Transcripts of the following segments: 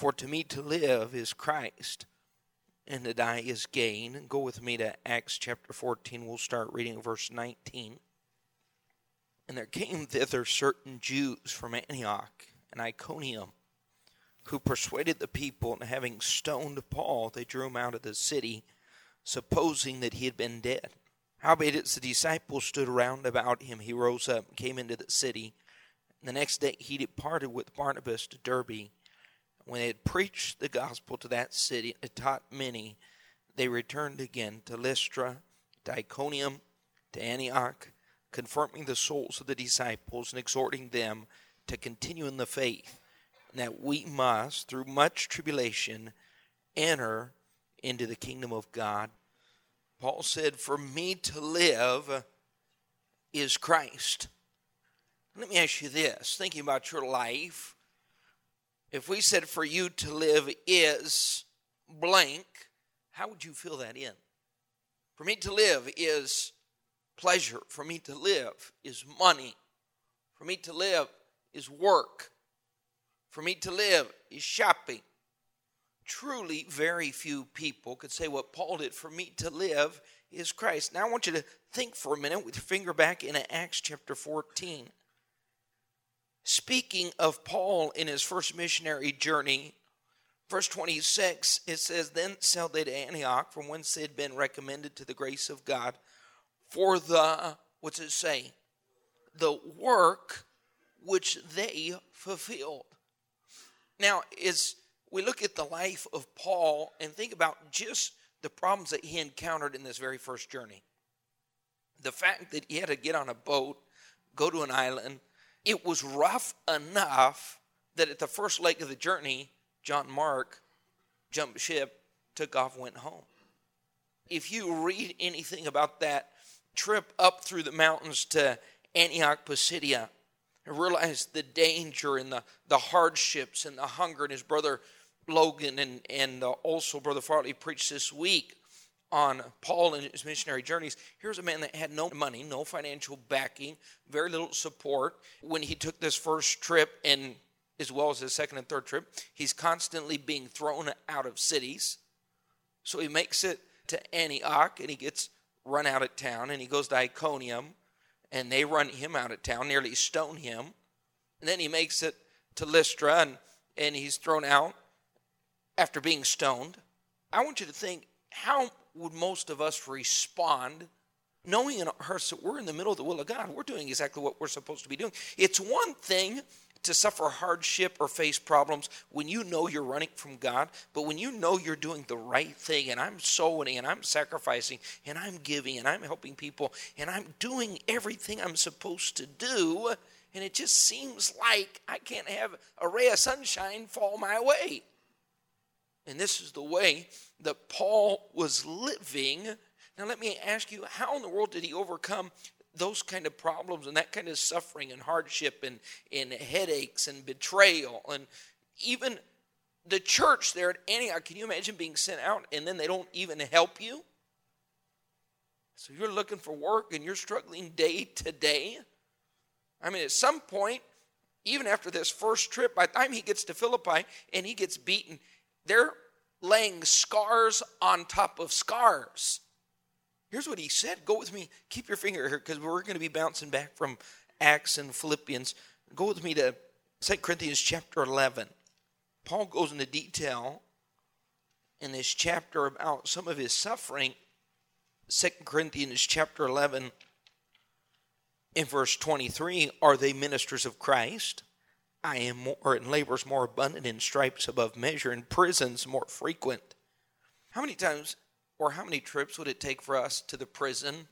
For to me to live is Christ, and to die is gain. Go with me to Acts chapter 14. We'll start reading verse 19. And there came thither certain Jews from Antioch and Iconium, who persuaded the people, and having stoned Paul, they drew him out of the city, supposing that he had been dead. Howbeit, as the disciples stood round about him, he rose up and came into the city. And the next day he departed with Barnabas to Derbe when they had preached the gospel to that city and taught many, they returned again to Lystra, to Iconium, to Antioch, confirming the souls of the disciples and exhorting them to continue in the faith, and that we must, through much tribulation, enter into the kingdom of God. Paul said, For me to live is Christ. Let me ask you this thinking about your life, if we said for you to live is blank, how would you fill that in? For me to live is pleasure. For me to live is money. For me to live is work. For me to live is shopping. Truly, very few people could say what Paul did. For me to live is Christ. Now, I want you to think for a minute with your finger back in Acts chapter 14. Speaking of Paul in his first missionary journey, verse 26, it says, Then sailed they to Antioch, from whence they had been recommended to the grace of God for the, what's it say? The work which they fulfilled. Now, as we look at the life of Paul and think about just the problems that he encountered in this very first journey, the fact that he had to get on a boat, go to an island, it was rough enough that at the first leg of the journey, John Mark jumped ship, took off, went home. If you read anything about that trip up through the mountains to Antioch Pisidia, and realize the danger and the, the hardships and the hunger. And his brother Logan and, and also Brother Farley preached this week on Paul and his missionary journeys. Here's a man that had no money, no financial backing, very little support. When he took this first trip, and as well as his second and third trip, he's constantly being thrown out of cities. So he makes it to Antioch and he gets run out of town and he goes to Iconium and they run him out of town, nearly stone him. And then he makes it to Lystra and, and he's thrown out after being stoned. I want you to think how would most of us respond knowing in our hearts that we're in the middle of the will of God? We're doing exactly what we're supposed to be doing. It's one thing to suffer hardship or face problems when you know you're running from God, but when you know you're doing the right thing and I'm sowing and I'm sacrificing and I'm giving and I'm helping people and I'm doing everything I'm supposed to do, and it just seems like I can't have a ray of sunshine fall my way. And this is the way that Paul was living. Now, let me ask you, how in the world did he overcome those kind of problems and that kind of suffering and hardship and, and headaches and betrayal and even the church there at Antioch, can you imagine being sent out and then they don't even help you? So you're looking for work and you're struggling day to day. I mean, at some point, even after this first trip, by the time he gets to Philippi and he gets beaten, they're laying scars on top of scars. Here's what he said. Go with me. Keep your finger here because we're going to be bouncing back from Acts and Philippians. Go with me to 2 Corinthians chapter 11. Paul goes into detail in this chapter about some of his suffering. 2 Corinthians chapter 11 in verse 23 Are they ministers of Christ? I am more in labors more abundant, in stripes above measure, in prisons more frequent. How many times or how many trips would it take for us to the prison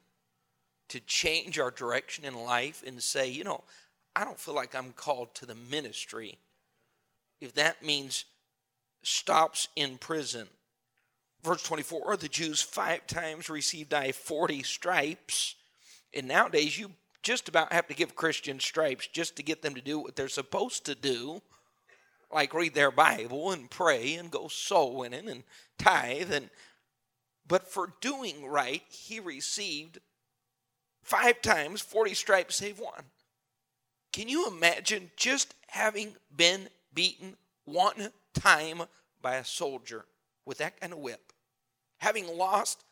to change our direction in life and say, you know, I don't feel like I'm called to the ministry? If that means stops in prison. Verse 24, the Jews five times received I 40 stripes. And nowadays, you just about have to give Christians stripes just to get them to do what they're supposed to do, like read their Bible and pray and go soul winning and tithe and but for doing right, he received five times 40 stripes, save one. Can you imagine just having been beaten one time by a soldier with that kind of whip, having lost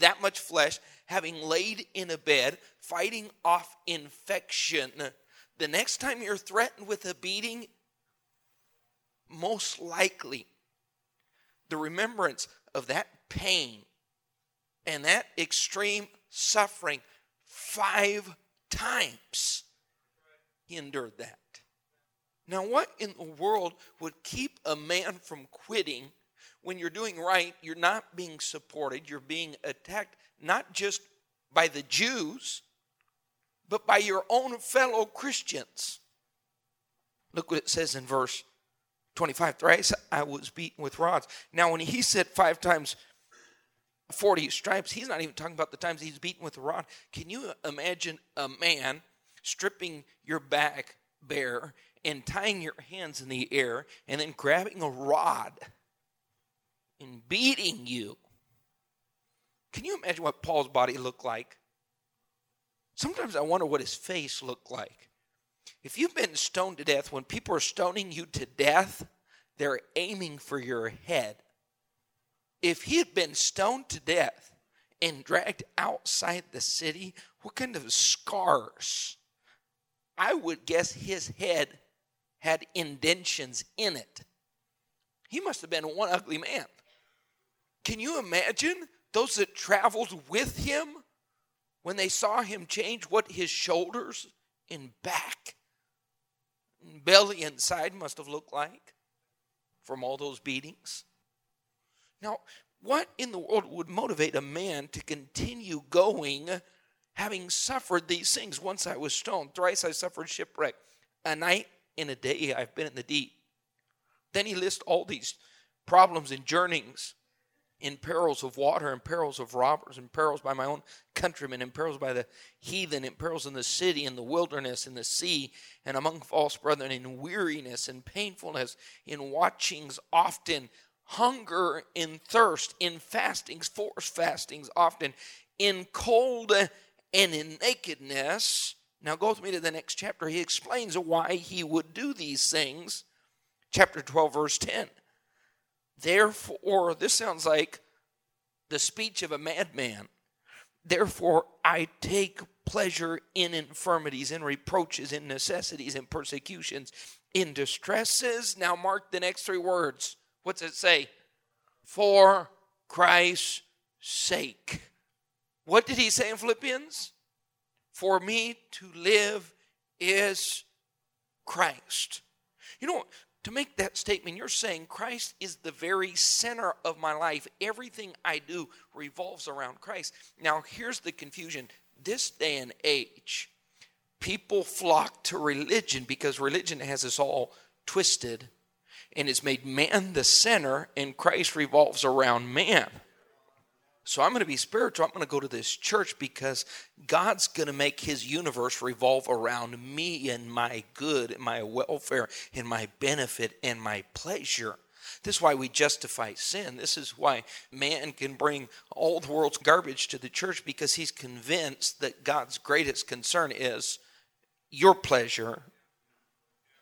that much flesh, having laid in a bed, fighting off infection, the next time you're threatened with a beating, most likely the remembrance of that pain and that extreme suffering five times he endured that. Now, what in the world would keep a man from quitting when you're doing right? You're not being supported, you're being attacked not just by the Jews, but by your own fellow Christians. Look what it says in verse 25 thrice I was beaten with rods. Now, when he said five times 40 stripes, he's not even talking about the times he's beaten with a rod. Can you imagine a man stripping your back bare and tying your hands in the air and then grabbing a rod and beating you? Can you imagine what Paul's body looked like? Sometimes I wonder what his face looked like. If you've been stoned to death, when people are stoning you to death, they're aiming for your head. If he had been stoned to death and dragged outside the city, what kind of scars? I would guess his head had indentions in it. He must have been one ugly man. Can you imagine those that traveled with him when they saw him change what his shoulders and back and belly and side must have looked like from all those beatings? Now, what in the world would motivate a man to continue going having suffered these things? Once I was stoned, thrice I suffered shipwreck, a night and a day I've been in the deep. Then he lists all these problems and journeyings in perils of water, in perils of robbers, in perils by my own countrymen, in perils by the heathen, in perils in the city, in the wilderness, in the sea, and among false brethren, in weariness and painfulness, in watchings often, hunger and thirst, in fastings, forced fastings often, in cold and in nakedness. Now go with me to the next chapter. He explains why he would do these things. Chapter 12, verse 10. Therefore, this sounds like the speech of a madman. Therefore, I take pleasure in infirmities, in reproaches, in necessities, in persecutions, in distresses. Now, mark the next three words. What's it say? For Christ's sake. What did he say in Philippians? For me to live is Christ. You know, to make that statement, you're saying Christ is the very center of my life. Everything I do revolves around Christ. Now, here's the confusion this day and age, people flock to religion because religion has us all twisted and has made man the center, and Christ revolves around man. So I'm going to be spiritual. I'm going to go to this church because God's going to make his universe revolve around me and my good, and my welfare, and my benefit, and my pleasure. This is why we justify sin. This is why man can bring all the world's garbage to the church because he's convinced that God's greatest concern is your pleasure.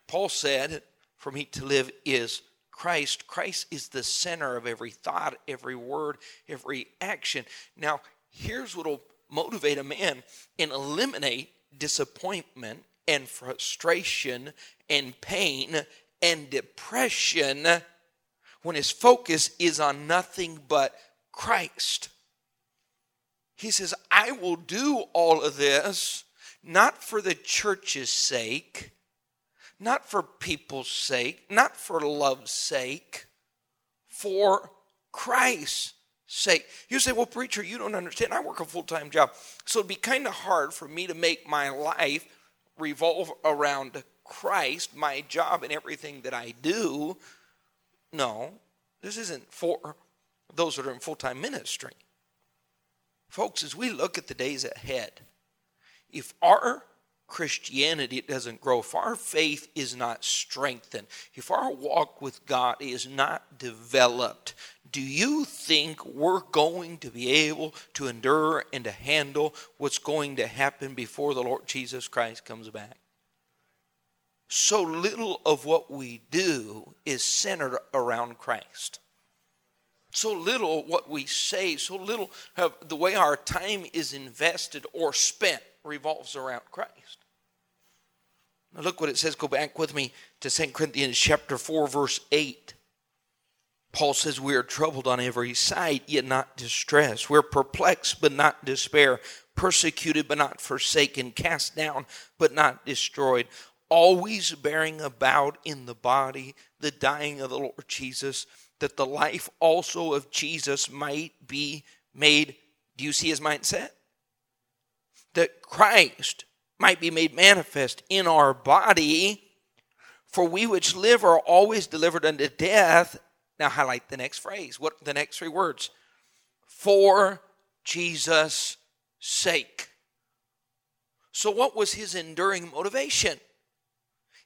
Paul said, For me to live is Christ, Christ is the center of every thought, every word, every action. Now, here's what will motivate a man and eliminate disappointment and frustration and pain and depression when his focus is on nothing but Christ. He says, I will do all of this not for the church's sake, not for people's sake, not for love's sake, for Christ's sake. You say, well, preacher, you don't understand. I work a full time job. So it'd be kind of hard for me to make my life revolve around Christ, my job, and everything that I do. No, this isn't for those that are in full time ministry. Folks, as we look at the days ahead, if our Christianity it doesn't grow, if our faith is not strengthened, if our walk with God is not developed, do you think we're going to be able to endure and to handle what's going to happen before the Lord Jesus Christ comes back? so little of what we do is centered around Christ. So little what we say, so little of the way our time is invested or spent revolves around Christ. Now look what it says. Go back with me to 2 Corinthians chapter 4, verse 8. Paul says, We are troubled on every side, yet not distressed. We're perplexed, but not despair. Persecuted, but not forsaken. Cast down, but not destroyed always bearing about in the body the dying of the Lord Jesus, that the life also of Jesus might be made. Do you see his mindset? That Christ might be made manifest in our body, for we which live are always delivered unto death. Now, highlight the next phrase. What the next three words? For Jesus' sake. So, what was his enduring motivation?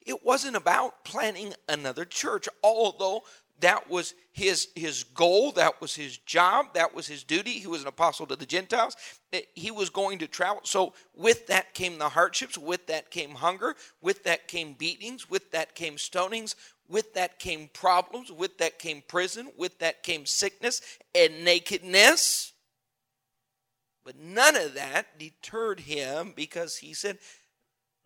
It wasn't about planning another church, although that was his his goal. That was his job. That was his duty. He was an apostle to the gentiles. Eh, he was going to travel. So with that came the hardships. With that came hunger. With that came beatings. With that came stonings. With that came problems. With that came prison. With that came sickness and nakedness. But none of that deterred him because he said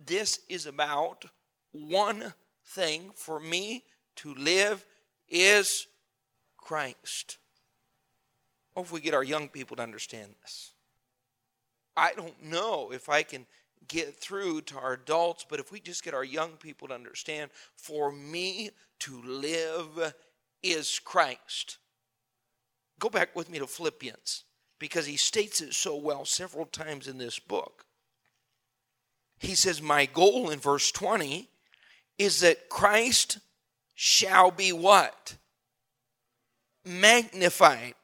this is about one thing for me to live is Christ. Or if we get our young people to understand this. I don't know if I can get through to our adults, but if we just get our young people to understand, for me to live is Christ. Go back with me to Philippians because he states it so well several times in this book. He says, My goal in verse 20 is that Christ shall be what? Magnified.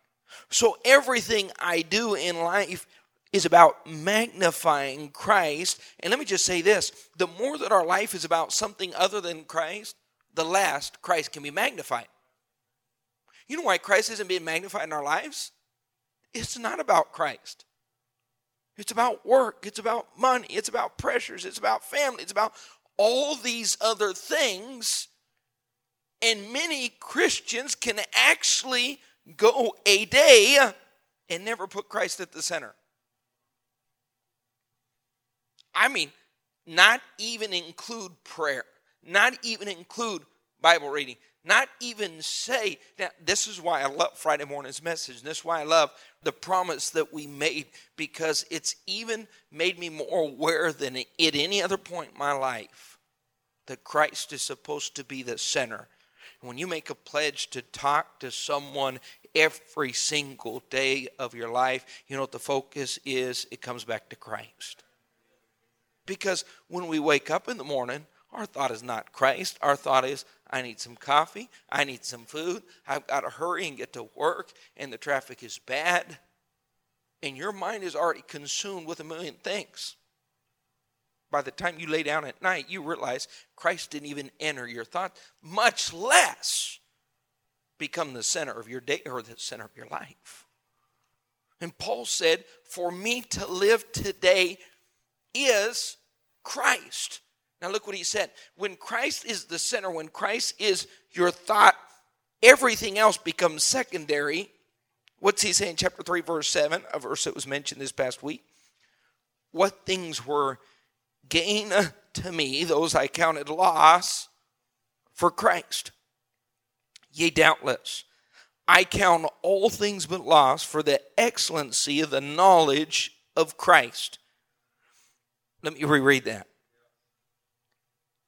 So everything I do in life is about magnifying Christ. And let me just say this the more that our life is about something other than Christ, the less Christ can be magnified. You know why Christ isn't being magnified in our lives? It's not about Christ. It's about work. It's about money. It's about pressures. It's about family. It's about all these other things. And many Christians can actually go a day and never put Christ at the center. I mean, not even include prayer, not even include Bible reading, not even say that this is why I love Friday morning's message. And this is why I love the promise that we made because it's even made me more aware than at any other point in my life that Christ is supposed to be the center. When you make a pledge to talk to someone every single day of your life, you know what the focus is? It comes back to Christ. Because when we wake up in the morning, our thought is not Christ. Our thought is, I need some coffee. I need some food. I've got to hurry and get to work, and the traffic is bad. And your mind is already consumed with a million things. By the time you lay down at night, you realize Christ didn't even enter your thought, much less become the center of your day or the center of your life. And Paul said, For me to live today is Christ. Now, look what he said. When Christ is the center, when Christ is your thought, everything else becomes secondary. What's he saying? Chapter 3, verse 7, a verse that was mentioned this past week. What things were gain to me, those I counted loss for Christ. Yea, doubtless, I count all things but loss for the excellency of the knowledge of Christ. Let me reread that.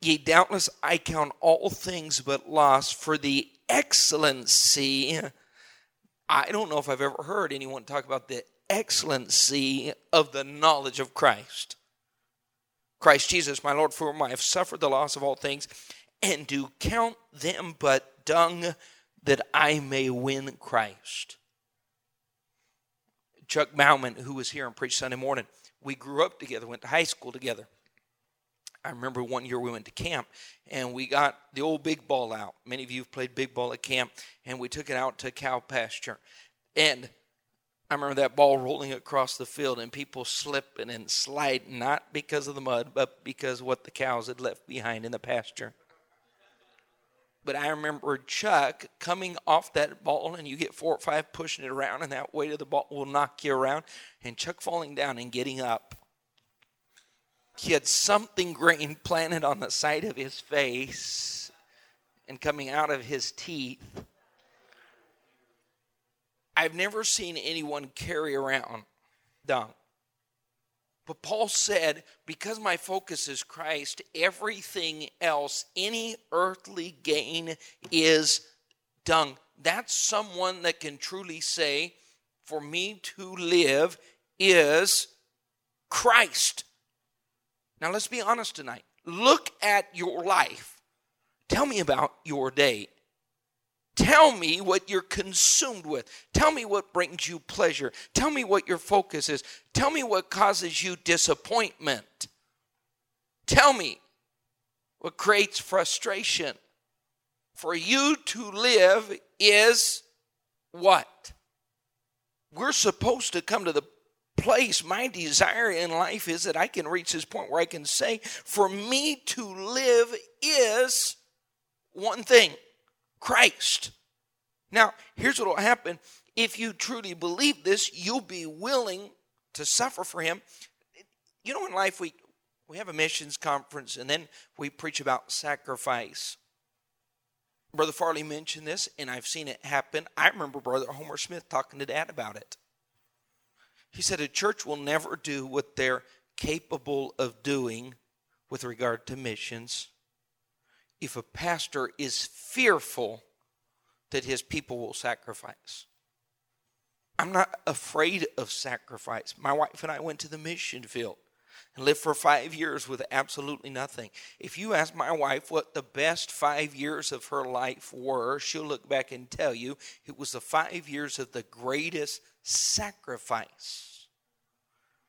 Yea, doubtless I count all things but loss for the excellency. I don't know if I've ever heard anyone talk about the excellency of the knowledge of Christ. Christ Jesus, my Lord, for whom I have suffered the loss of all things, and do count them but dung that I may win Christ. Chuck Bauman, who was here and preached Sunday morning, we grew up together, went to high school together. I remember one year we went to camp and we got the old big ball out. Many of you have played big ball at camp, and we took it out to cow pasture. And I remember that ball rolling across the field and people slipping and sliding, not because of the mud, but because what the cows had left behind in the pasture. But I remember Chuck coming off that ball, and you get four or five pushing it around, and that weight of the ball will knock you around, and Chuck falling down and getting up. He had something green planted on the side of his face and coming out of his teeth I've never seen anyone carry around dung. But Paul said, because my focus is Christ, everything else, any earthly gain is dung. That's someone that can truly say, for me to live is Christ. Now let's be honest tonight. Look at your life. Tell me about your day. Tell me what you're consumed with. Tell me what brings you pleasure. Tell me what your focus is. Tell me what causes you disappointment. Tell me what creates frustration. For you to live is what? We're supposed to come to the place, my desire in life is that I can reach this point where I can say, for me to live is one thing Christ. Now, here's what will happen. If you truly believe this, you'll be willing to suffer for him. You know, in life, we, we have a missions conference and then we preach about sacrifice. Brother Farley mentioned this, and I've seen it happen. I remember Brother Homer Smith talking to Dad about it. He said a church will never do what they're capable of doing with regard to missions if a pastor is fearful that his people will sacrifice. I'm not afraid of sacrifice. My wife and I went to the mission field and lived for five years with absolutely nothing. If you ask my wife what the best five years of her life were, she'll look back and tell you it was the five years of the greatest sacrifice.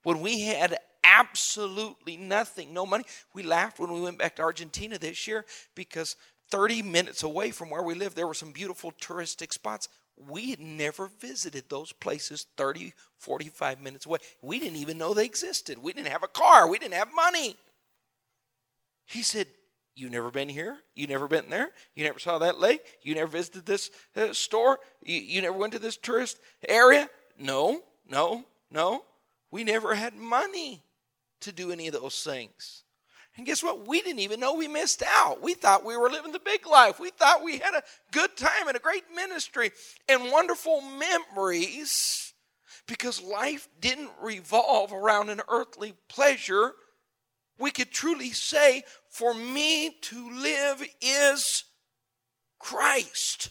When we had absolutely nothing, no money. We laughed when we went back to Argentina this year because 30 minutes away from where we lived, there were some beautiful touristic spots. We had never visited those places 30, 45 minutes away. We didn't even know they existed. We didn't have a car. We didn't have money. He said, You never been here? You never been there? You never saw that lake? You never visited this uh, store? You, you never went to this tourist area? No, no, no. We never had money to do any of those things. And guess what? We didn't even know we missed out. We thought we were living the big life. We thought we had a good time and a great ministry and wonderful memories because life didn't revolve around an earthly pleasure. We could truly say, for me to live is Christ.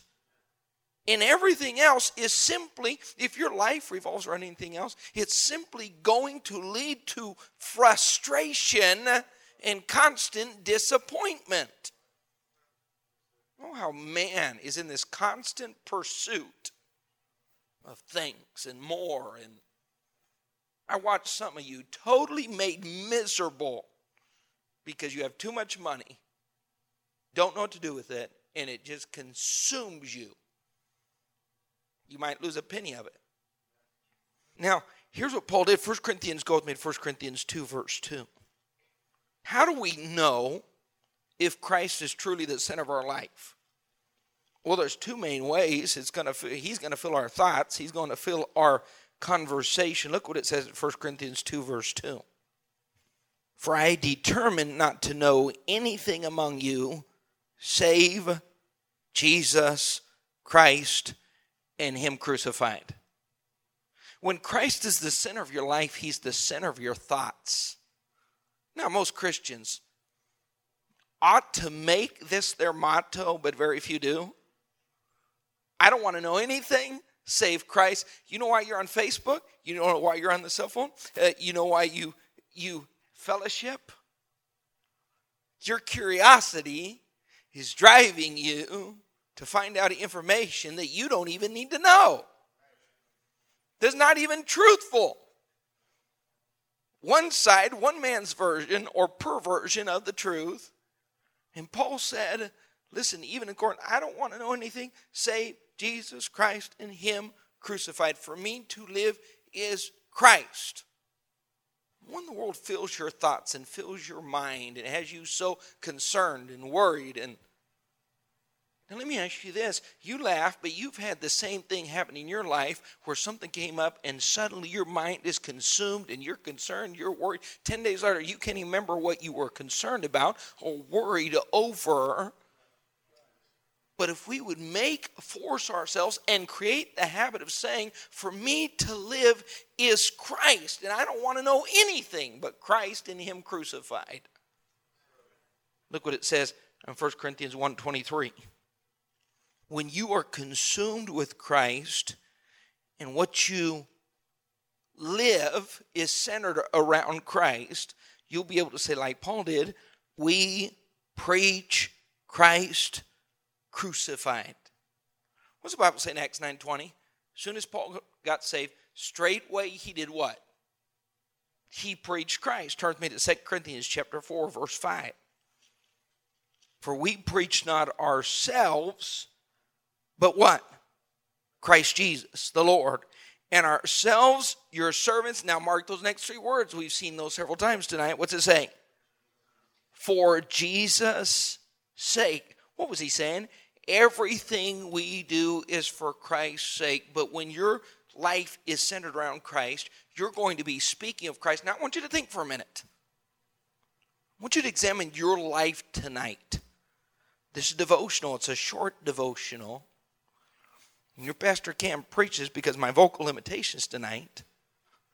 And everything else is simply, if your life revolves around anything else, it's simply going to lead to frustration and constant disappointment. Oh, how man is in this constant pursuit of things and more. And I watch some of you totally made miserable because you have too much money, don't know what to do with it, and it just consumes you you might lose a penny of it. Now, here's what Paul did. 1 Corinthians, go with me to 1 Corinthians 2, verse 2. How do we know if Christ is truly the center of our life? Well, there's two main ways. It's gonna he's going to fill our thoughts. He's going to fill our conversation. Look what it says in 1 Corinthians 2, verse 2. For I determined not to know anything among you save Jesus Christ and Him crucified. When Christ is the center of your life, He's the center of your thoughts. Now, most Christians ought to make this their motto, but very few do. I don't want to know anything save Christ. You know why you're on Facebook? You know why you're on the cell phone? Uh, you know why you you fellowship? Your curiosity is driving you to find out information that you don't even need to know. That's not even truthful. One side, one man's version or perversion of the truth. And Paul said, listen, even in Corinth, I don't want to know anything save Jesus Christ and Him crucified. For me to live is Christ. When the world fills your thoughts and fills your mind and has you so concerned and worried and now, let me ask you this. You laugh, but you've had the same thing happen in your life where something came up and suddenly your mind is consumed and you're concerned, you're worried. 10 days later, you can't remember what you were concerned about or worried over. But if we would make, force ourselves and create the habit of saying, for me to live is Christ, and I don't want to know anything but Christ and Him crucified. Look what it says in 1 Corinthians 1 23 when you are consumed with Christ and what you live is centered around Christ, you'll be able to say, like Paul did, we preach Christ crucified. What's the Bible say in Acts 9:20? As soon as Paul got saved, straightway he did what? He preached Christ. Turn with me to 2 Corinthians chapter 4, verse 5. For we preach not ourselves, but what? Christ Jesus, the Lord. And ourselves, your servants. Now, mark those next three words. We've seen those several times tonight. What's it saying? For Jesus' sake. What was he saying? Everything we do is for Christ's sake. But when your life is centered around Christ, you're going to be speaking of Christ. Now, I want you to think for a minute. I want you to examine your life tonight. This is devotional, it's a short devotional. Your pastor can't preach this because my vocal limitations tonight.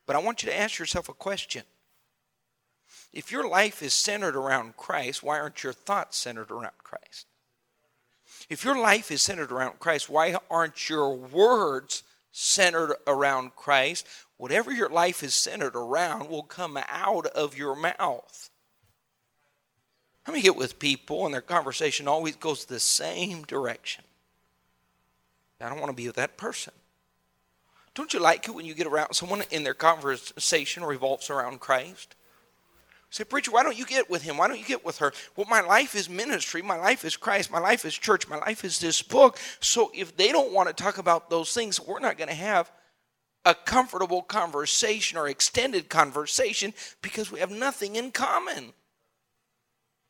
But I want you to ask yourself a question. If your life is centered around Christ, why aren't your thoughts centered around Christ? If your life is centered around Christ, why aren't your words centered around Christ? Whatever your life is centered around will come out of your mouth. Let me get with people, and their conversation always goes the same direction. I don't want to be with that person. Don't you like it when you get around someone and their conversation revolves around Christ? Say, preacher, why don't you get with him? Why don't you get with her? Well, my life is ministry. My life is Christ. My life is church. My life is this book. So if they don't want to talk about those things, we're not going to have a comfortable conversation or extended conversation because we have nothing in common.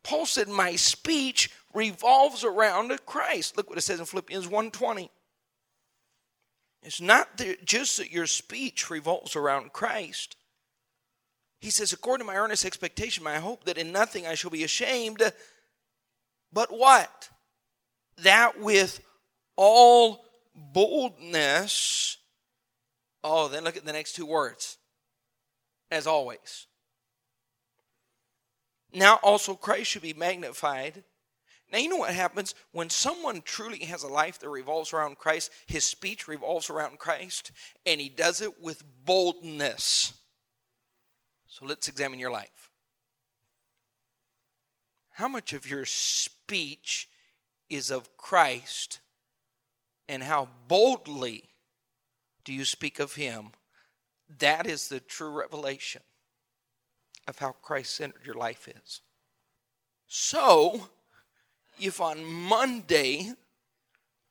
Paul said, My speech revolves around Christ. Look what it says in Philippians 1:20. It's not just that your speech revolves around Christ. He says, according to my earnest expectation, my hope that in nothing I shall be ashamed, but what? That with all boldness. Oh, then look at the next two words. As always. Now also Christ should be magnified now, you know what happens when someone truly has a life that revolves around Christ, his speech revolves around Christ, and he does it with boldness. So let's examine your life. How much of your speech is of Christ, and how boldly do you speak of him? That is the true revelation of how Christ centered your life is. So, if on Monday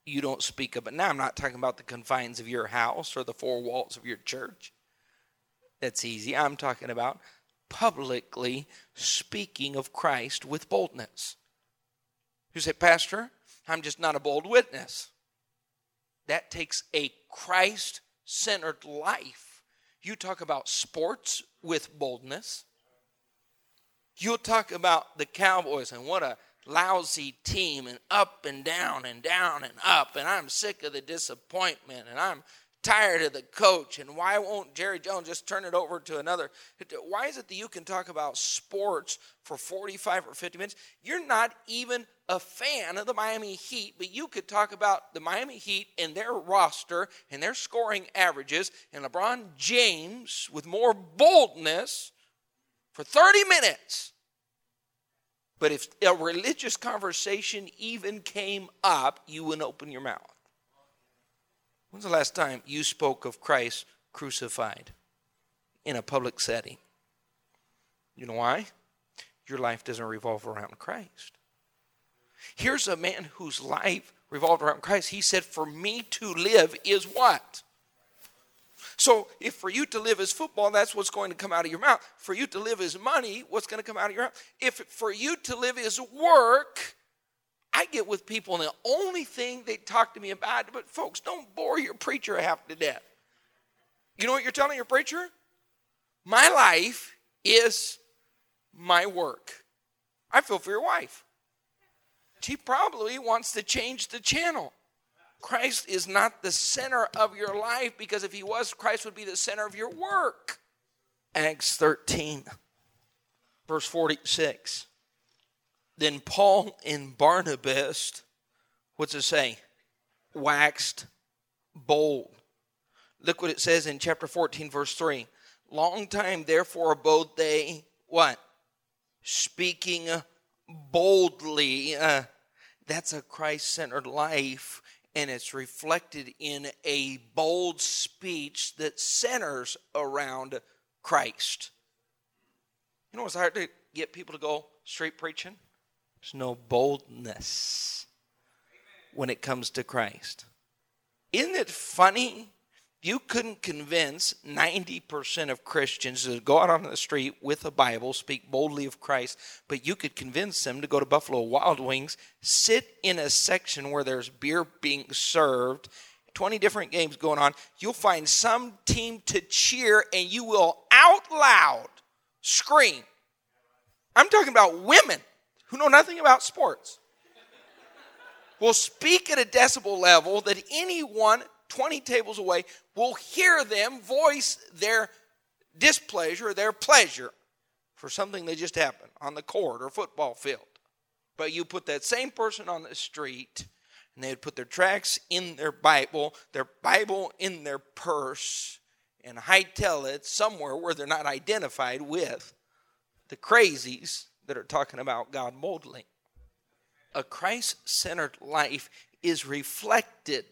you don't speak of it, now I'm not talking about the confines of your house or the four walls of your church. That's easy. I'm talking about publicly speaking of Christ with boldness. You say, Pastor, I'm just not a bold witness. That takes a Christ centered life. You talk about sports with boldness. You'll talk about the Cowboys and what a lousy team and up and down and down and up and I'm sick of the disappointment and I'm tired of the coach and why won't Jerry Jones just turn it over to another? Why is it that you can talk about sports for 45 or 50 minutes? You're not even a fan of the Miami Heat but you could talk about the Miami Heat and their roster and their scoring averages and LeBron James with more boldness for 30 minutes but if a religious conversation even came up, you wouldn't open your mouth. When's the last time you spoke of Christ crucified in a public setting? You know why? Your life doesn't revolve around Christ. Here's a man whose life revolved around Christ. He said, For me to live is what? So, if for you to live is football, that's what's going to come out of your mouth. For you to live is money, what's going to come out of your mouth? If for you to live is work, I get with people and the only thing they talk to me about, but folks, don't bore your preacher half to death. You know what you're telling your preacher? My life is my work. I feel for your wife. She probably wants to change the channel. Christ is not the center of your life because if he was, Christ would be the center of your work. Acts 13, verse 46. Then Paul and Barnabas, what's it say? Waxed bold. Look what it says in chapter 14, verse 3. Long time, therefore, abode they, what? Speaking boldly. Uh, that's a Christ centered life, and it's reflected in a bold speech that centers around Christ. You know what's hard to get people to go straight preaching? There's no boldness when it comes to Christ. Isn't it funny you couldn't convince 90% of Christians to go out on the street with a Bible, speak boldly of Christ, but you could convince them to go to Buffalo Wild Wings, sit in a section where there's beer being served, 20 different games going on. You'll find some team to cheer, and you will out loud scream. I'm talking about women who know nothing about sports. will speak at a decibel level that anyone 20 tables away will hear them voice their displeasure, their pleasure for something that just happened on the court or football field. But you put that same person on the street and they'd put their tracts in their Bible, their Bible in their purse, and hightail it somewhere where they're not identified with the crazies that are talking about God boldly. A Christ centered life is reflected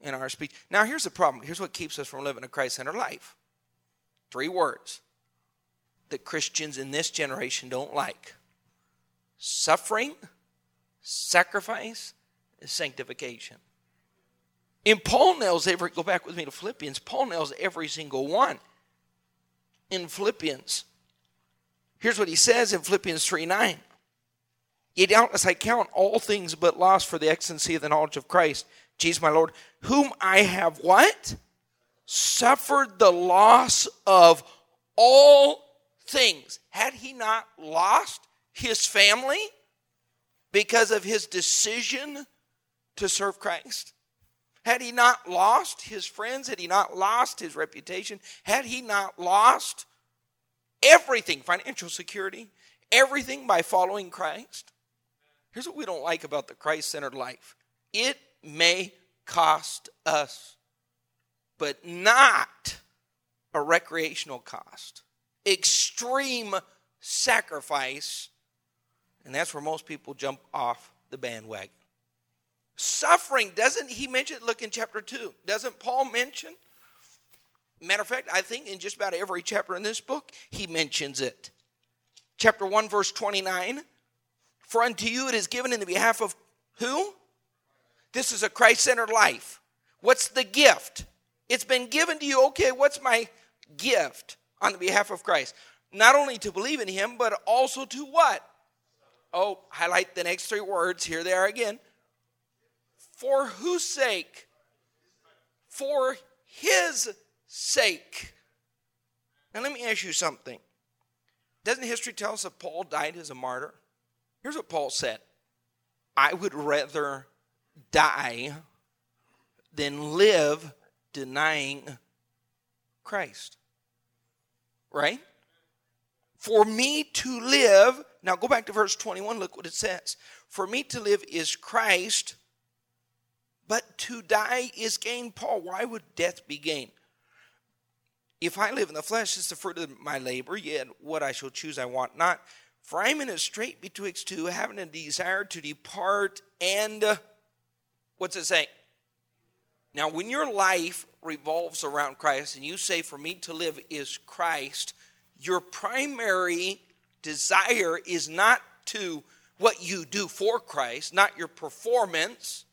in our speech. Now, here's the problem. Here's what keeps us from living a Christ centered life three words that Christians in this generation don't like suffering, sacrifice, sanctification. And Paul nails every, go back with me to Philippians, Paul nails every single one. In Philippians, here's what he says in Philippians 3 9. Yet doubtless I count all things but loss for the excellency of the knowledge of Christ Jesus my Lord, whom I have what? Suffered the loss of all things. Had he not lost his family because of his decision to serve Christ? Had he not lost his friends? Had he not lost his reputation? Had he not lost everything, financial security, everything by following Christ? Here's what we don't like about the Christ centered life it may cost us, but not a recreational cost. Extreme sacrifice, and that's where most people jump off the bandwagon. Suffering, doesn't he mention? it? Look in chapter 2. Doesn't Paul mention? Matter of fact, I think in just about every chapter in this book, he mentions it. Chapter 1, verse 29 For unto you it is given in the behalf of who? This is a Christ centered life. What's the gift? It's been given to you. Okay, what's my gift on the behalf of Christ? Not only to believe in Him, but also to what? Oh, highlight the next three words. Here they are again. For whose sake? For His sake. Now, let me ask you something. Doesn't history tell us that Paul died as a martyr? Here's what Paul said I would rather die than live denying Christ. Right? For me to live, now go back to verse 21, look what it says. For me to live is Christ, but to die is gain. Paul, why would death be gain? If I live in the flesh, it's the fruit of my labor, yet what I shall choose I want not. For I'm in a strait betwixt two, having a desire to depart and What's it saying? Now, when your life revolves around Christ and you say, For me to live is Christ, your primary desire is not to what you do for Christ, not your performance,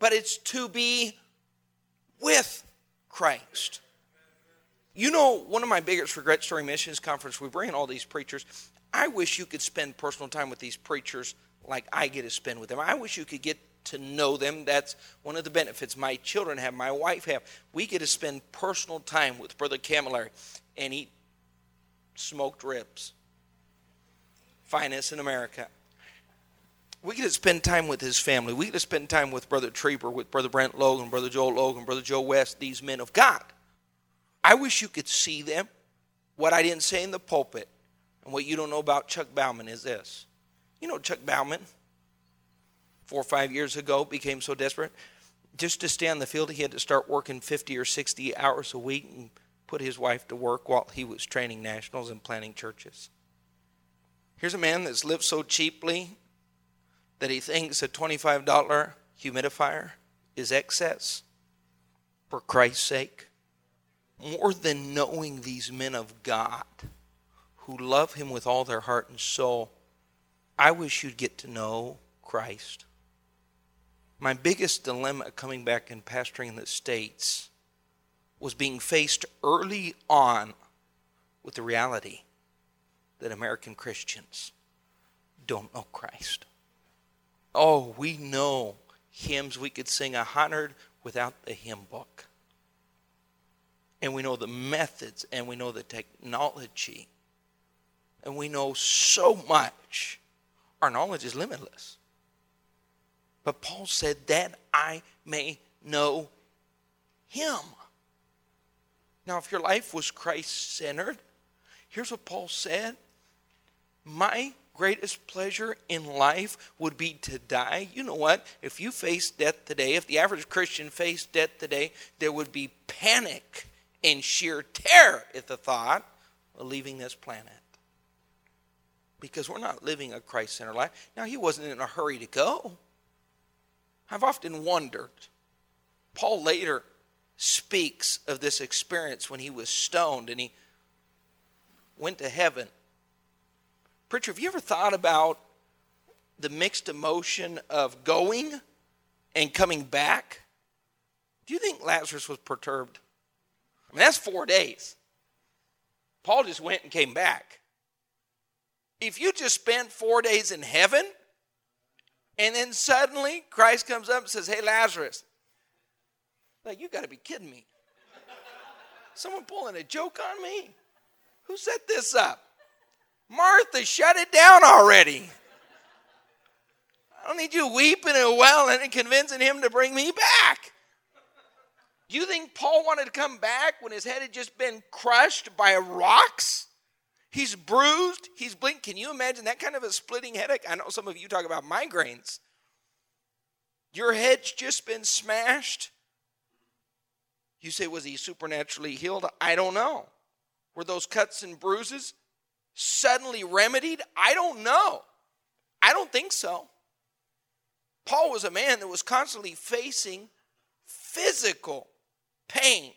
but it's to be with Christ. You know, one of my biggest regrets during missions conference, we bring in all these preachers. I wish you could spend personal time with these preachers like I get to spend with them. I wish you could get to know them. That's one of the benefits my children have, my wife have. We get to spend personal time with Brother Camilleri and eat smoked ribs. Finest in America. We get to spend time with his family. We get to spend time with Brother Trieber, with Brother Brent Logan, Brother Joel Logan, Brother Joe West, these men of God. I wish you could see them. What I didn't say in the pulpit and what you don't know about Chuck Bauman is this. You know Chuck Bauman, four or five years ago, became so desperate. Just to stay on the field, he had to start working 50 or 60 hours a week and put his wife to work while he was training nationals and planning churches. Here's a man that's lived so cheaply that he thinks a $25 humidifier is excess for Christ's sake. More than knowing these men of God who love him with all their heart and soul, I wish you'd get to know Christ. My biggest dilemma coming back and pastoring in the States was being faced early on with the reality that American Christians don't know Christ. Oh, we know hymns we could sing a hundred without the hymn book. And we know the methods and we know the technology. And we know so much. Our knowledge is limitless. But Paul said, that I may know him. Now, if your life was Christ centered, here's what Paul said My greatest pleasure in life would be to die. You know what? If you face death today, if the average Christian faced death today, there would be panic and sheer terror at the thought of leaving this planet. Because we're not living a Christ centered life. Now, he wasn't in a hurry to go. I've often wondered. Paul later speaks of this experience when he was stoned and he went to heaven. Preacher, have you ever thought about the mixed emotion of going and coming back? Do you think Lazarus was perturbed? I mean, that's four days. Paul just went and came back. If you just spent four days in heaven, and then suddenly Christ comes up and says, Hey, Lazarus, like, you got to be kidding me. Someone pulling a joke on me? Who set this up? Martha, shut it down already. I don't need you weeping and wailing and convincing him to bring me back. Do you think Paul wanted to come back when his head had just been crushed by rocks? He's bruised, he's blinked. Can you imagine that kind of a splitting headache? I know some of you talk about migraines. Your head's just been smashed. You say, was he supernaturally healed? I don't know. Were those cuts and bruises suddenly remedied? I don't know. I don't think so. Paul was a man that was constantly facing physical pain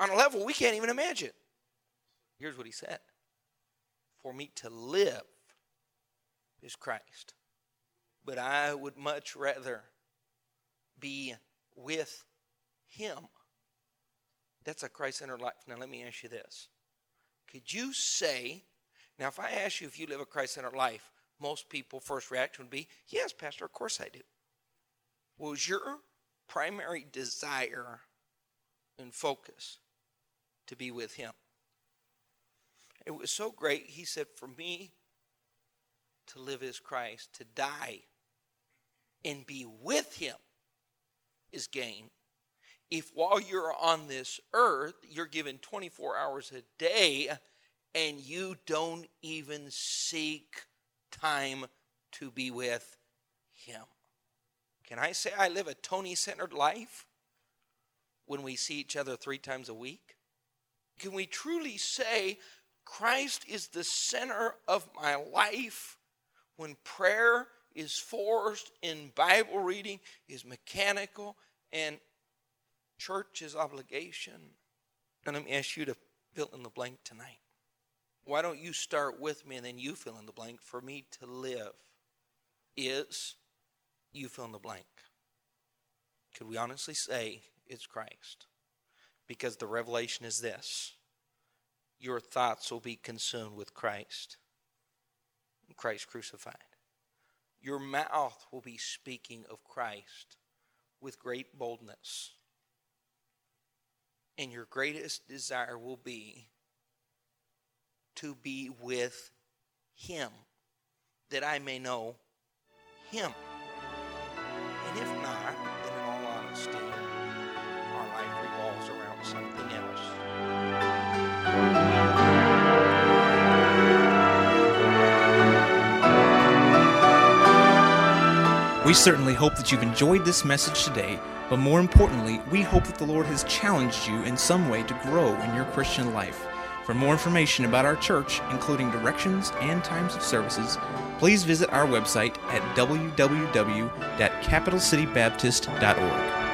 on a level we can't even imagine. Here's what he said For me to live is Christ, but I would much rather be with him. That's a Christ centered life. Now, let me ask you this. Could you say, now, if I ask you if you live a Christ centered life, most people' first reaction would be, Yes, Pastor, of course I do. Was your primary desire and focus to be with Him? It was so great, he said, For me to live as Christ, to die and be with Him is gain if while you're on this earth, you're given 24 hours a day and you don't even seek time to be with Him. Can I say I live a Tony centered life when we see each other three times a week? Can we truly say Christ is the center of my life when prayer is forced and Bible reading is mechanical and church is obligation. And let me ask you to fill in the blank tonight. Why don't you start with me and then you fill in the blank? For me to live is you fill in the blank. Could we honestly say it's Christ? Because the revelation is this your thoughts will be consumed with Christ, Christ crucified. Your mouth will be speaking of Christ with great boldness. And your greatest desire will be to be with Him, that I may know Him. And if not, We certainly hope that you've enjoyed this message today, but more importantly, we hope that the Lord has challenged you in some way to grow in your Christian life. For more information about our church, including directions and times of services, please visit our website at www.capitalcitybaptist.org.